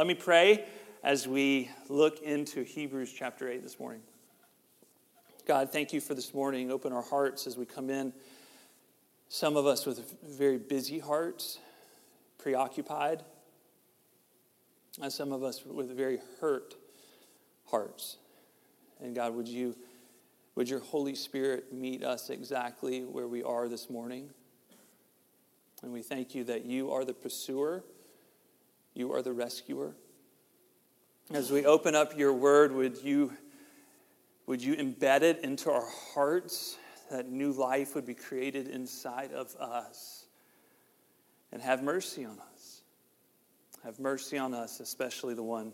Let me pray as we look into Hebrews chapter 8 this morning. God, thank you for this morning. Open our hearts as we come in. Some of us with very busy hearts, preoccupied, and some of us with very hurt hearts. And God, would you would your Holy Spirit meet us exactly where we are this morning? And we thank you that you are the pursuer, you are the rescuer. As we open up your word, would you, would you embed it into our hearts that new life would be created inside of us? And have mercy on us. Have mercy on us, especially the one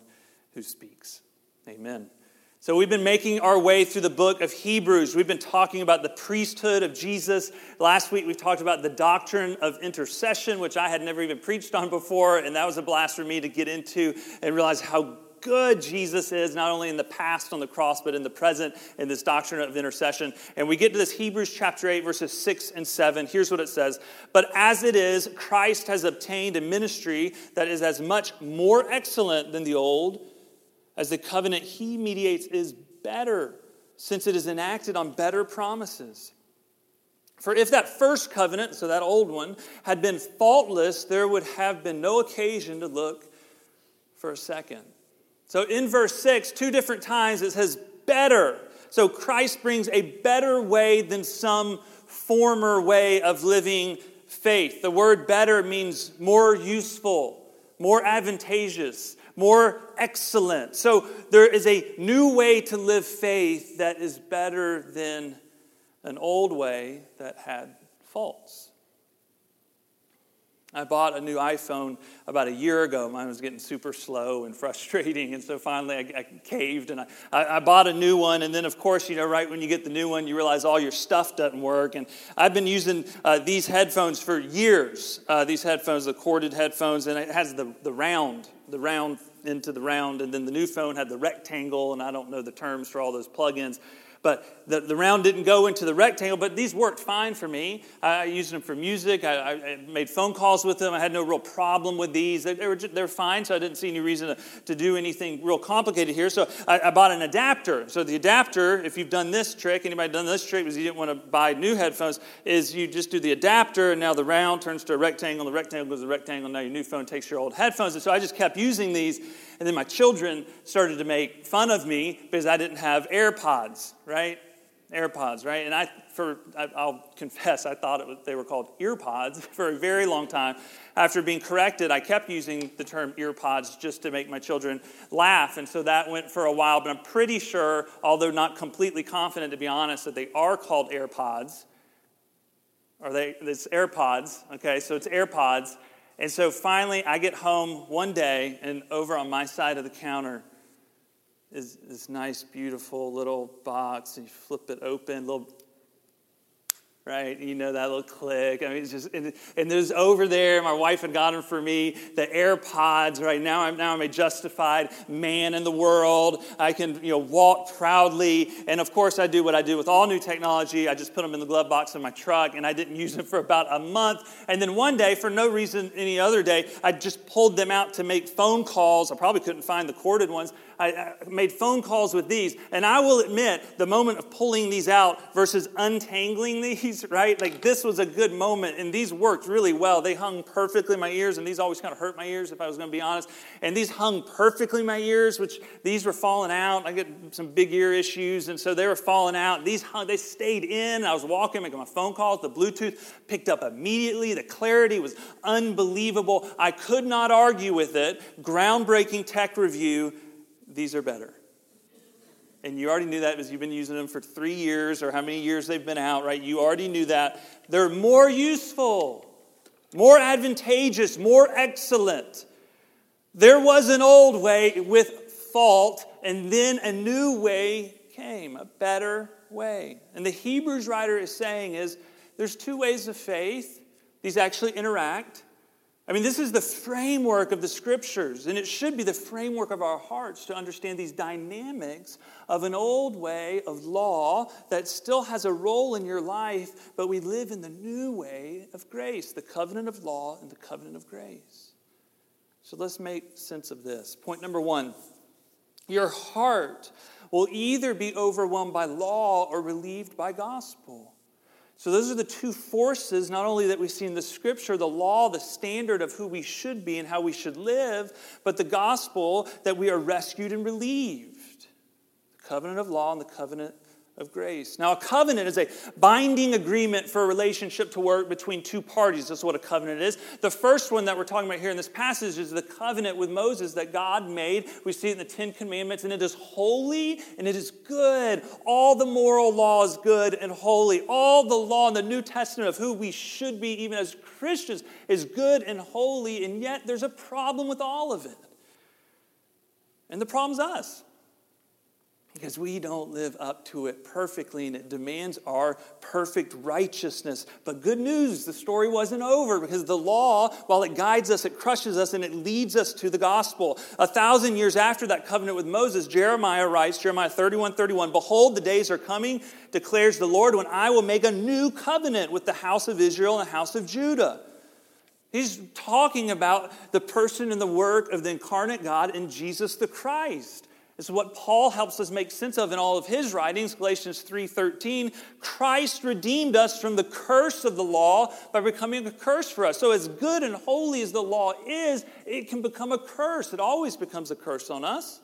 who speaks. Amen. So, we've been making our way through the book of Hebrews. We've been talking about the priesthood of Jesus. Last week, we talked about the doctrine of intercession, which I had never even preached on before, and that was a blast for me to get into and realize how good Jesus is, not only in the past on the cross, but in the present in this doctrine of intercession. And we get to this Hebrews chapter 8, verses 6 and 7. Here's what it says But as it is, Christ has obtained a ministry that is as much more excellent than the old, as the covenant he mediates is better, since it is enacted on better promises. For if that first covenant, so that old one, had been faultless, there would have been no occasion to look for a second. So in verse 6, two different times it says better. So Christ brings a better way than some former way of living faith. The word better means more useful, more advantageous, more excellent. So there is a new way to live faith that is better than an old way that had faults. I bought a new iPhone about a year ago. Mine was getting super slow and frustrating, and so finally I, I caved and I, I, bought a new one. And then, of course, you know, right when you get the new one, you realize all your stuff doesn't work. And I've been using uh, these headphones for years. Uh, these headphones, the corded headphones, and it has the, the round, the round into the round, and then the new phone had the rectangle, and I don't know the terms for all those plugins. But the, the round didn't go into the rectangle, but these worked fine for me. I used them for music. I, I made phone calls with them. I had no real problem with these. They, they were, they're fine, so I didn't see any reason to, to do anything real complicated here. So I, I, bought an adapter. So the adapter, if you've done this trick, anybody done this trick because you didn't want to buy new headphones, is you just do the adapter, and now the round turns to a rectangle, the rectangle goes to a rectangle, now your new phone takes your old headphones. And so I just kept using these and then my children started to make fun of me because I didn't have AirPods, right? AirPods, right? And I, for I'll confess, I thought it was, they were called earpods for a very long time. After being corrected, I kept using the term earpods just to make my children laugh, and so that went for a while. But I'm pretty sure, although not completely confident to be honest, that they are called AirPods. Are they? It's AirPods. Okay, so it's AirPods. And so finally, I get home one day, and over on my side of the counter is this nice, beautiful little box. And you flip it open, little right? You know that little click. I mean, it's just, and, and there's over there, my wife had gotten for me the AirPods, right? Now I'm, now I'm a justified man in the world. I can, you know, walk proudly. And of course, I do what I do with all new technology. I just put them in the glove box in my truck, and I didn't use them for about a month. And then one day, for no reason any other day, I just pulled them out to make phone calls. I probably couldn't find the corded ones. I, made phone calls with these. And I will admit, the moment of pulling these out versus untangling these, right? Like this was a good moment, and these worked really well. They hung perfectly in my ears, and these always kind of hurt my ears if I was going to be honest. And these hung perfectly in my ears, which these were falling out. I get some big ear issues, and so they were falling out. These hung, they stayed in. I was walking, making my phone calls. The Bluetooth picked up immediately. The clarity was unbelievable. I could not argue with it. Groundbreaking tech review these are better. And you already knew that because you've been using them for three years or how many years they've been out, right? You already knew that. They're more useful, more advantageous, more excellent. There was an old way with fault, and then a new way came, a better way. And the Hebrews writer is saying is there's two ways of faith. These actually interact. I mean, this is the framework of the scriptures, and it should be the framework of our hearts to understand these dynamics of an old way of law that still has a role in your life, but we live in the new way of grace, the covenant of law and the covenant of grace. So let's make sense of this. Point number one your heart will either be overwhelmed by law or relieved by gospel. So, those are the two forces, not only that we see in the scripture, the law, the standard of who we should be and how we should live, but the gospel that we are rescued and relieved. The covenant of law and the covenant of grace. Now, a covenant is a binding agreement for a relationship to work between two parties. That's what a covenant is. The first one that we're talking about here in this passage is the covenant with Moses that God made. We see it in the Ten Commandments, and it is holy and it is good. All the moral law is good and holy. All the law in the New Testament of who we should be, even as Christians, is good and holy, and yet there's a problem with all of it. And the problem's us because we don't live up to it perfectly and it demands our perfect righteousness. But good news, the story wasn't over because the law, while it guides us, it crushes us and it leads us to the gospel. A thousand years after that covenant with Moses, Jeremiah writes, Jeremiah 31 31, Behold, the days are coming, declares the Lord, when I will make a new covenant with the house of Israel and the house of Judah. He's talking about the person and the work of the incarnate God in Jesus the Christ. This is what Paul helps us make sense of in all of his writings, Galatians 3:13. Christ redeemed us from the curse of the law by becoming a curse for us. So as good and holy as the law is, it can become a curse. It always becomes a curse on us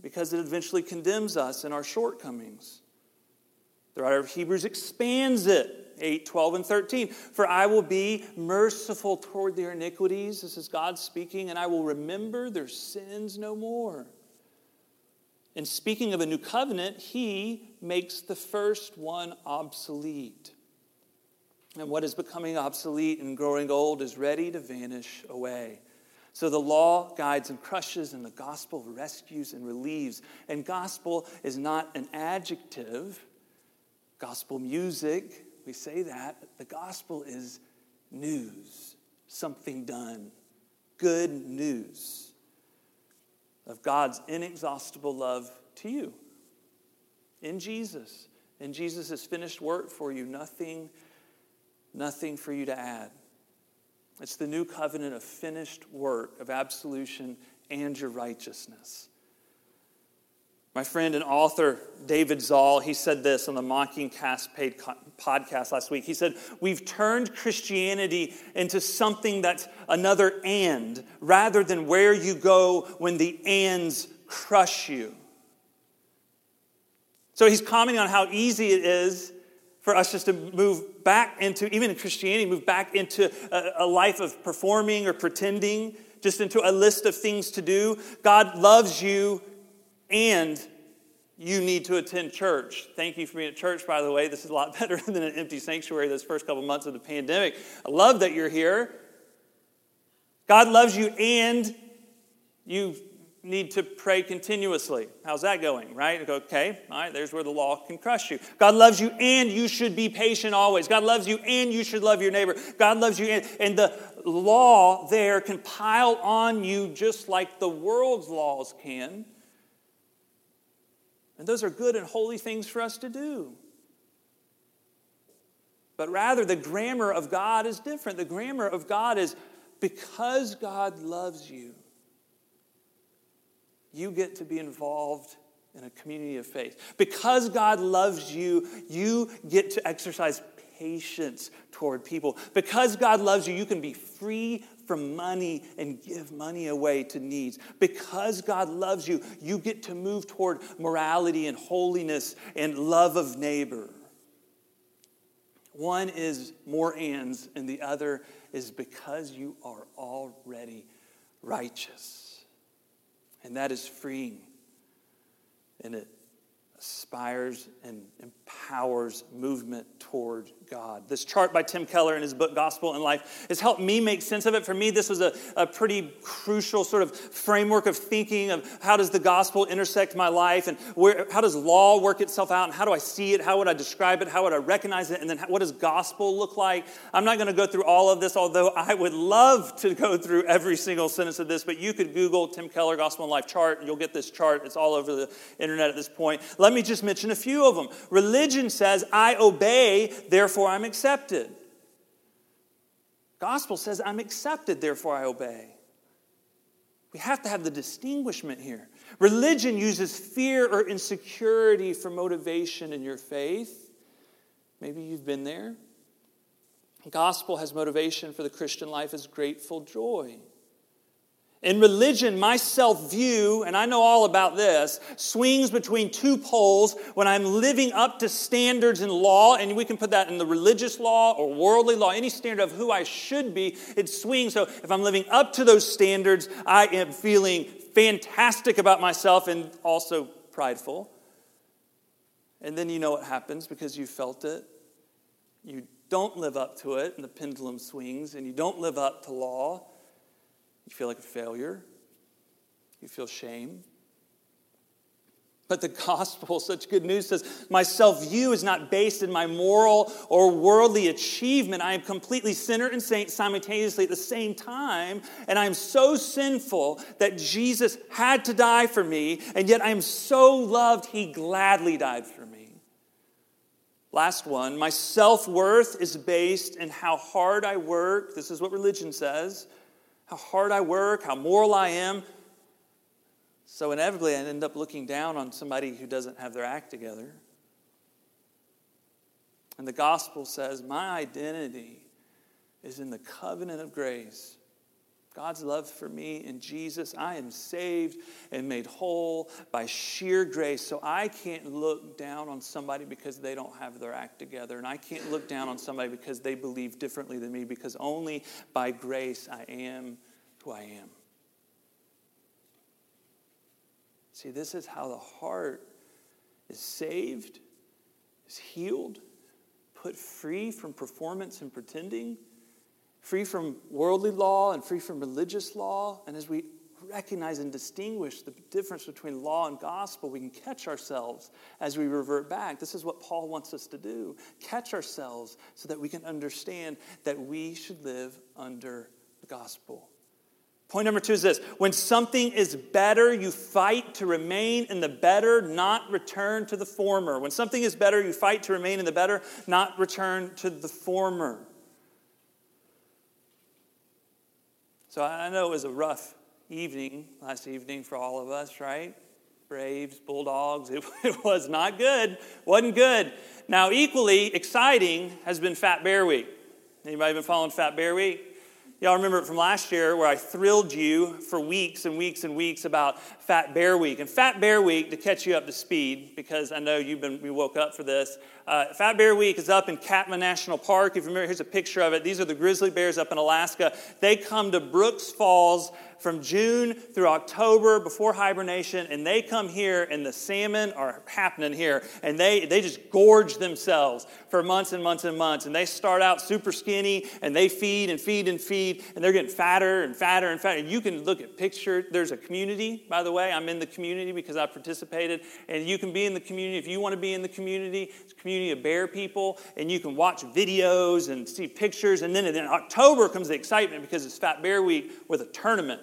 because it eventually condemns us in our shortcomings. The writer of Hebrews expands it 8, 12, and 13. For I will be merciful toward their iniquities. This is God speaking, and I will remember their sins no more. And speaking of a new covenant, he makes the first one obsolete. And what is becoming obsolete and growing old is ready to vanish away. So the law guides and crushes, and the gospel rescues and relieves. And gospel is not an adjective, gospel music, we say that. The gospel is news, something done, good news of God's inexhaustible love to you in Jesus. And Jesus' finished work for you, nothing, nothing for you to add. It's the new covenant of finished work, of absolution and your righteousness. My friend and author David Zahl, he said this on the Mockingcast paid podcast last week. He said, We've turned Christianity into something that's another and rather than where you go when the ands crush you. So he's commenting on how easy it is for us just to move back into, even in Christianity, move back into a, a life of performing or pretending, just into a list of things to do. God loves you and you need to attend church. Thank you for being at church, by the way. This is a lot better than an empty sanctuary those first couple months of the pandemic. I love that you're here. God loves you and you need to pray continuously. How's that going, right? Okay, all right, there's where the law can crush you. God loves you and you should be patient always. God loves you and you should love your neighbor. God loves you and, and the law there can pile on you just like the world's laws can. And those are good and holy things for us to do. But rather, the grammar of God is different. The grammar of God is because God loves you, you get to be involved in a community of faith. Because God loves you, you get to exercise patience toward people. Because God loves you, you can be free from money and give money away to needs. Because God loves you, you get to move toward morality and holiness and love of neighbor. One is more ands, and the other is because you are already righteous. And that is freeing. And it aspires and empowers movement toward God. This chart by Tim Keller in his book Gospel in Life has helped me make sense of it. For me, this was a, a pretty crucial sort of framework of thinking of how does the gospel intersect my life and where, how does law work itself out and how do I see it? How would I describe it? How would I recognize it? And then what does gospel look like? I'm not going to go through all of this, although I would love to go through every single sentence of this, but you could Google Tim Keller Gospel in Life chart and you'll get this chart. It's all over the internet at this point. Let me just mention a few of them. Religion says, I obey, therefore I'm accepted. Gospel says, I'm accepted, therefore I obey. We have to have the distinguishment here. Religion uses fear or insecurity for motivation in your faith. Maybe you've been there. The gospel has motivation for the Christian life as grateful joy. In religion, my self view, and I know all about this, swings between two poles when I'm living up to standards in law, and we can put that in the religious law or worldly law, any standard of who I should be, it swings. So if I'm living up to those standards, I am feeling fantastic about myself and also prideful. And then you know what happens because you felt it. You don't live up to it, and the pendulum swings, and you don't live up to law you feel like a failure. You feel shame. But the gospel, such good news, says my self view is not based in my moral or worldly achievement. I am completely sinner and saint simultaneously at the same time. And I am so sinful that Jesus had to die for me. And yet I am so loved, he gladly died for me. Last one my self worth is based in how hard I work. This is what religion says how hard I work, how moral I am. So inevitably, I end up looking down on somebody who doesn't have their act together. And the gospel says, My identity is in the covenant of grace. God's love for me in Jesus. I am saved and made whole by sheer grace. So I can't look down on somebody because they don't have their act together. And I can't look down on somebody because they believe differently than me, because only by grace I am who I am. See, this is how the heart is saved, is healed, put free from performance and pretending free from worldly law and free from religious law. And as we recognize and distinguish the difference between law and gospel, we can catch ourselves as we revert back. This is what Paul wants us to do catch ourselves so that we can understand that we should live under the gospel. Point number two is this when something is better, you fight to remain in the better, not return to the former. When something is better, you fight to remain in the better, not return to the former. So I know it was a rough evening last evening for all of us, right? Braves, Bulldogs. It, it, was not good. Wasn't good. Now, equally exciting has been Fat Bear Week. Anybody been following Fat Bear Week? Y'all remember it from last year where I thrilled you for weeks and weeks and weeks about Fat Bear Week. And Fat Bear Week, to catch you up to speed, because I know you've been, you woke up for this, uh, Fat Bear Week is up in Katmai National Park. If you remember, here's a picture of it. These are the grizzly bears up in Alaska. They come to Brooks Falls from June through October before hibernation, and they come here, and the salmon are happening here, and they, they just gorge themselves for months and months and months. And they start out super skinny, and they feed and feed and feed, and they're getting fatter and fatter and fatter. And you can look at pictures. There's a community, by the way. I'm in the community because I participated, and you can be in the community if you want to be in the community. It's a community of bear people, and you can watch videos and see pictures. And then in October comes the excitement because it's Fat Bear Week with a tournament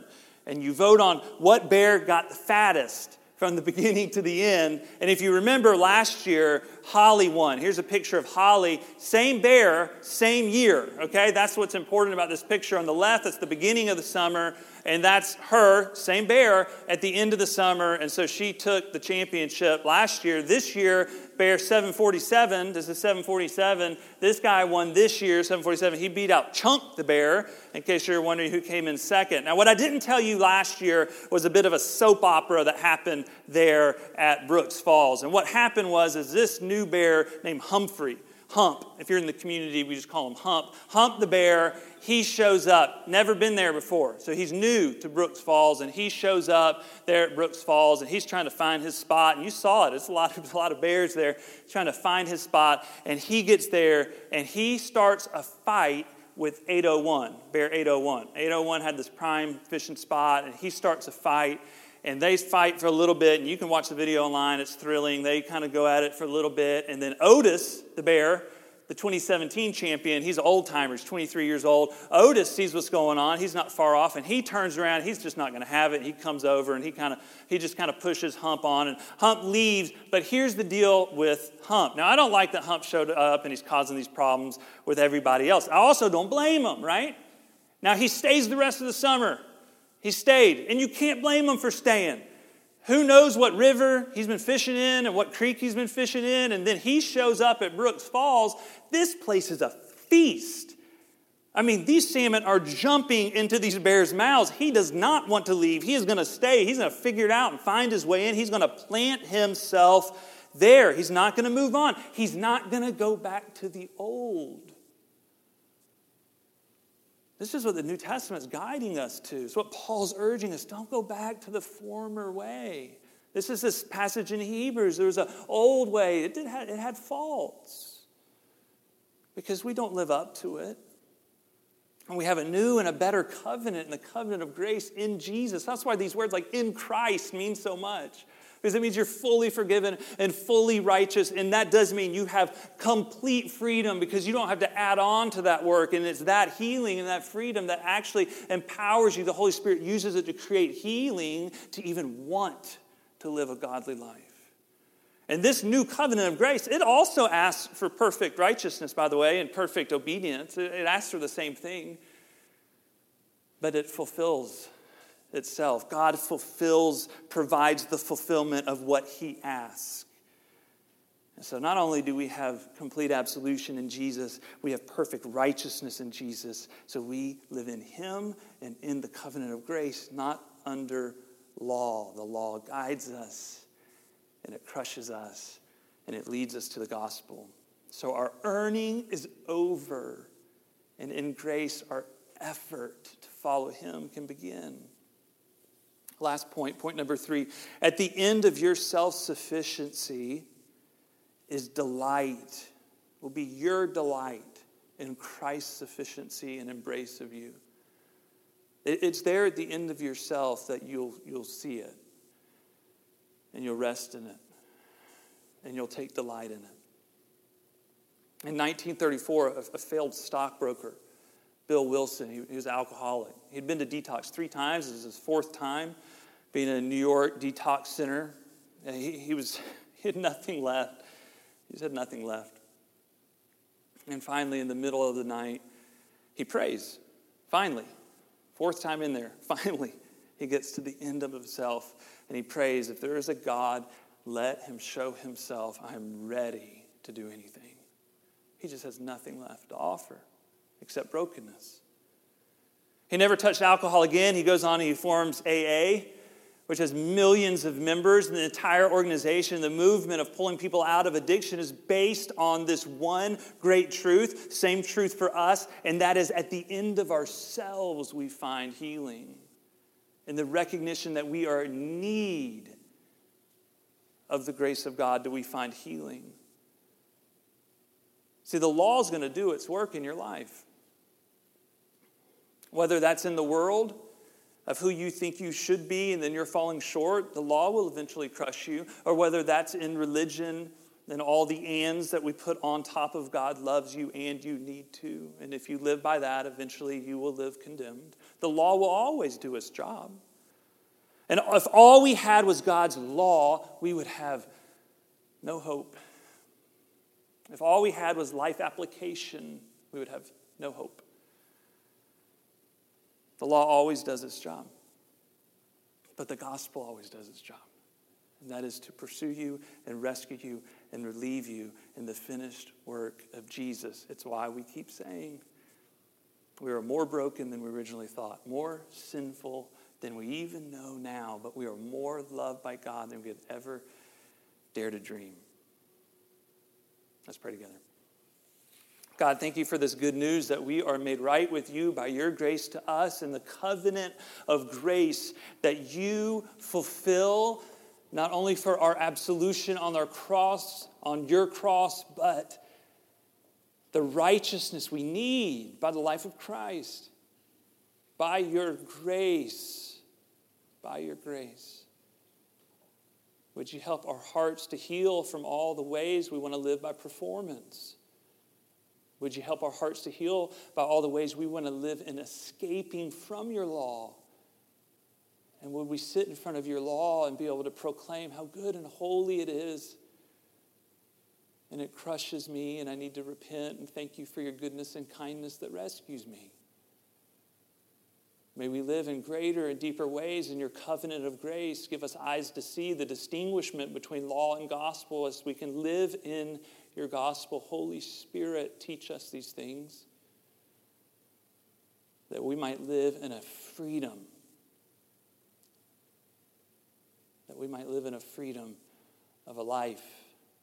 and you vote on what bear got the fattest from the beginning to the end. And if you remember last year, Holly won. Here's a picture of Holly, same bear, same year. Okay, that's what's important about this picture. On the left, that's the beginning of the summer, and that's her, same bear, at the end of the summer. And so she took the championship last year. This year, Bear 747. This is 747. This guy won this year, 747. He beat out Chunk the Bear, in case you're wondering who came in second. Now, what I didn't tell you last year was a bit of a soap opera that happened there at Brooks Falls. And what happened was is this new bear named Humphrey Hump. If you're in the community, we just call him Hump. Hump the bear, he shows up, never been there before. So he's new to Brooks Falls, and he shows up there at Brooks Falls, and he's trying to find his spot. And you saw it, it's a lot of, a lot of bears there trying to find his spot. And he gets there, and he starts a fight with 801, Bear 801. 801 had this prime fishing spot, and he starts a fight and they fight for a little bit, and you can watch the video online. It's thrilling. They kind of go at it for a little bit, and then Otis, the bear, the 2017 champion, he's an old timer, he's 23 years old. Otis sees what's going on. He's not far off, and he turns around. He's just not going to have it. He comes over and he kind of he just kind of pushes Hump on, and Hump leaves. But here's the deal with Hump. Now I don't like that Hump showed up and he's causing these problems with everybody else. I also don't blame him, right? Now he stays the rest of the summer. He stayed, and you can't blame him for staying. Who knows what river he's been fishing in and what creek he's been fishing in, and then he shows up at Brooks Falls. This place is a feast. I mean, these salmon are jumping into these bears' mouths. He does not want to leave. He is going to stay. He's going to figure it out and find his way in. He's going to plant himself there. He's not going to move on. He's not going to go back to the old. This is what the New Testament is guiding us to. It's what Paul's urging us. Don't go back to the former way. This is this passage in Hebrews. There was an old way. It, did have, it had faults because we don't live up to it. And we have a new and a better covenant and the covenant of grace in Jesus. That's why these words like in Christ mean so much because it means you're fully forgiven and fully righteous. And that does mean you have complete freedom because you don't have to add on to that work. And it's that healing and that freedom that actually empowers you. The Holy Spirit uses it to create healing to even want to live a godly life. And this new covenant of grace, it also asks for perfect righteousness, by the way, and perfect obedience. It asks for the same thing, but it fulfills itself. God fulfills, provides the fulfillment of what He asks. And so, not only do we have complete absolution in Jesus, we have perfect righteousness in Jesus. So, we live in Him and in the covenant of grace, not under law. The law guides us and it crushes us and it leads us to the gospel. So, our earning is over, and in grace, our effort to follow Him can begin. Last point, point number three. At the end of your self sufficiency is delight, will be your delight in Christ's sufficiency and embrace of you. It's there at the end of yourself that you'll, you'll see it, and you'll rest in it, and you'll take delight in it. In 1934, a, a failed stockbroker, Bill Wilson, he, he was alcoholic. He'd been to detox three times. This is his fourth time being in a New York detox center. He, he, was, he had nothing left. He had nothing left. And finally, in the middle of the night, he prays. Finally, fourth time in there, finally, he gets to the end of himself and he prays, If there is a God, let him show himself. I'm ready to do anything. He just has nothing left to offer except brokenness. He never touched alcohol again. He goes on and he forms AA which has millions of members, and the entire organization, the movement of pulling people out of addiction is based on this one great truth, same truth for us, and that is at the end of ourselves we find healing. In the recognition that we are in need of the grace of God, do we find healing? See, the law is going to do its work in your life. Whether that's in the world, of who you think you should be and then you're falling short, the law will eventually crush you. Or whether that's in religion and all the ands that we put on top of God loves you and you need to. And if you live by that, eventually you will live condemned. The law will always do its job. And if all we had was God's law, we would have no hope. If all we had was life application, we would have no hope. The law always does its job, but the gospel always does its job. And that is to pursue you and rescue you and relieve you in the finished work of Jesus. It's why we keep saying we are more broken than we originally thought, more sinful than we even know now, but we are more loved by God than we could ever dare to dream. Let's pray together. God, thank you for this good news that we are made right with you by your grace to us and the covenant of grace that you fulfill not only for our absolution on our cross, on your cross, but the righteousness we need by the life of Christ, by your grace, by your grace. Would you help our hearts to heal from all the ways we want to live by performance? Would you help our hearts to heal by all the ways we want to live in escaping from your law? And would we sit in front of your law and be able to proclaim how good and holy it is? And it crushes me, and I need to repent and thank you for your goodness and kindness that rescues me. May we live in greater and deeper ways in your covenant of grace. Give us eyes to see the distinguishment between law and gospel as we can live in your gospel. Holy Spirit, teach us these things that we might live in a freedom. That we might live in a freedom of a life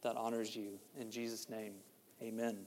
that honors you. In Jesus' name, amen.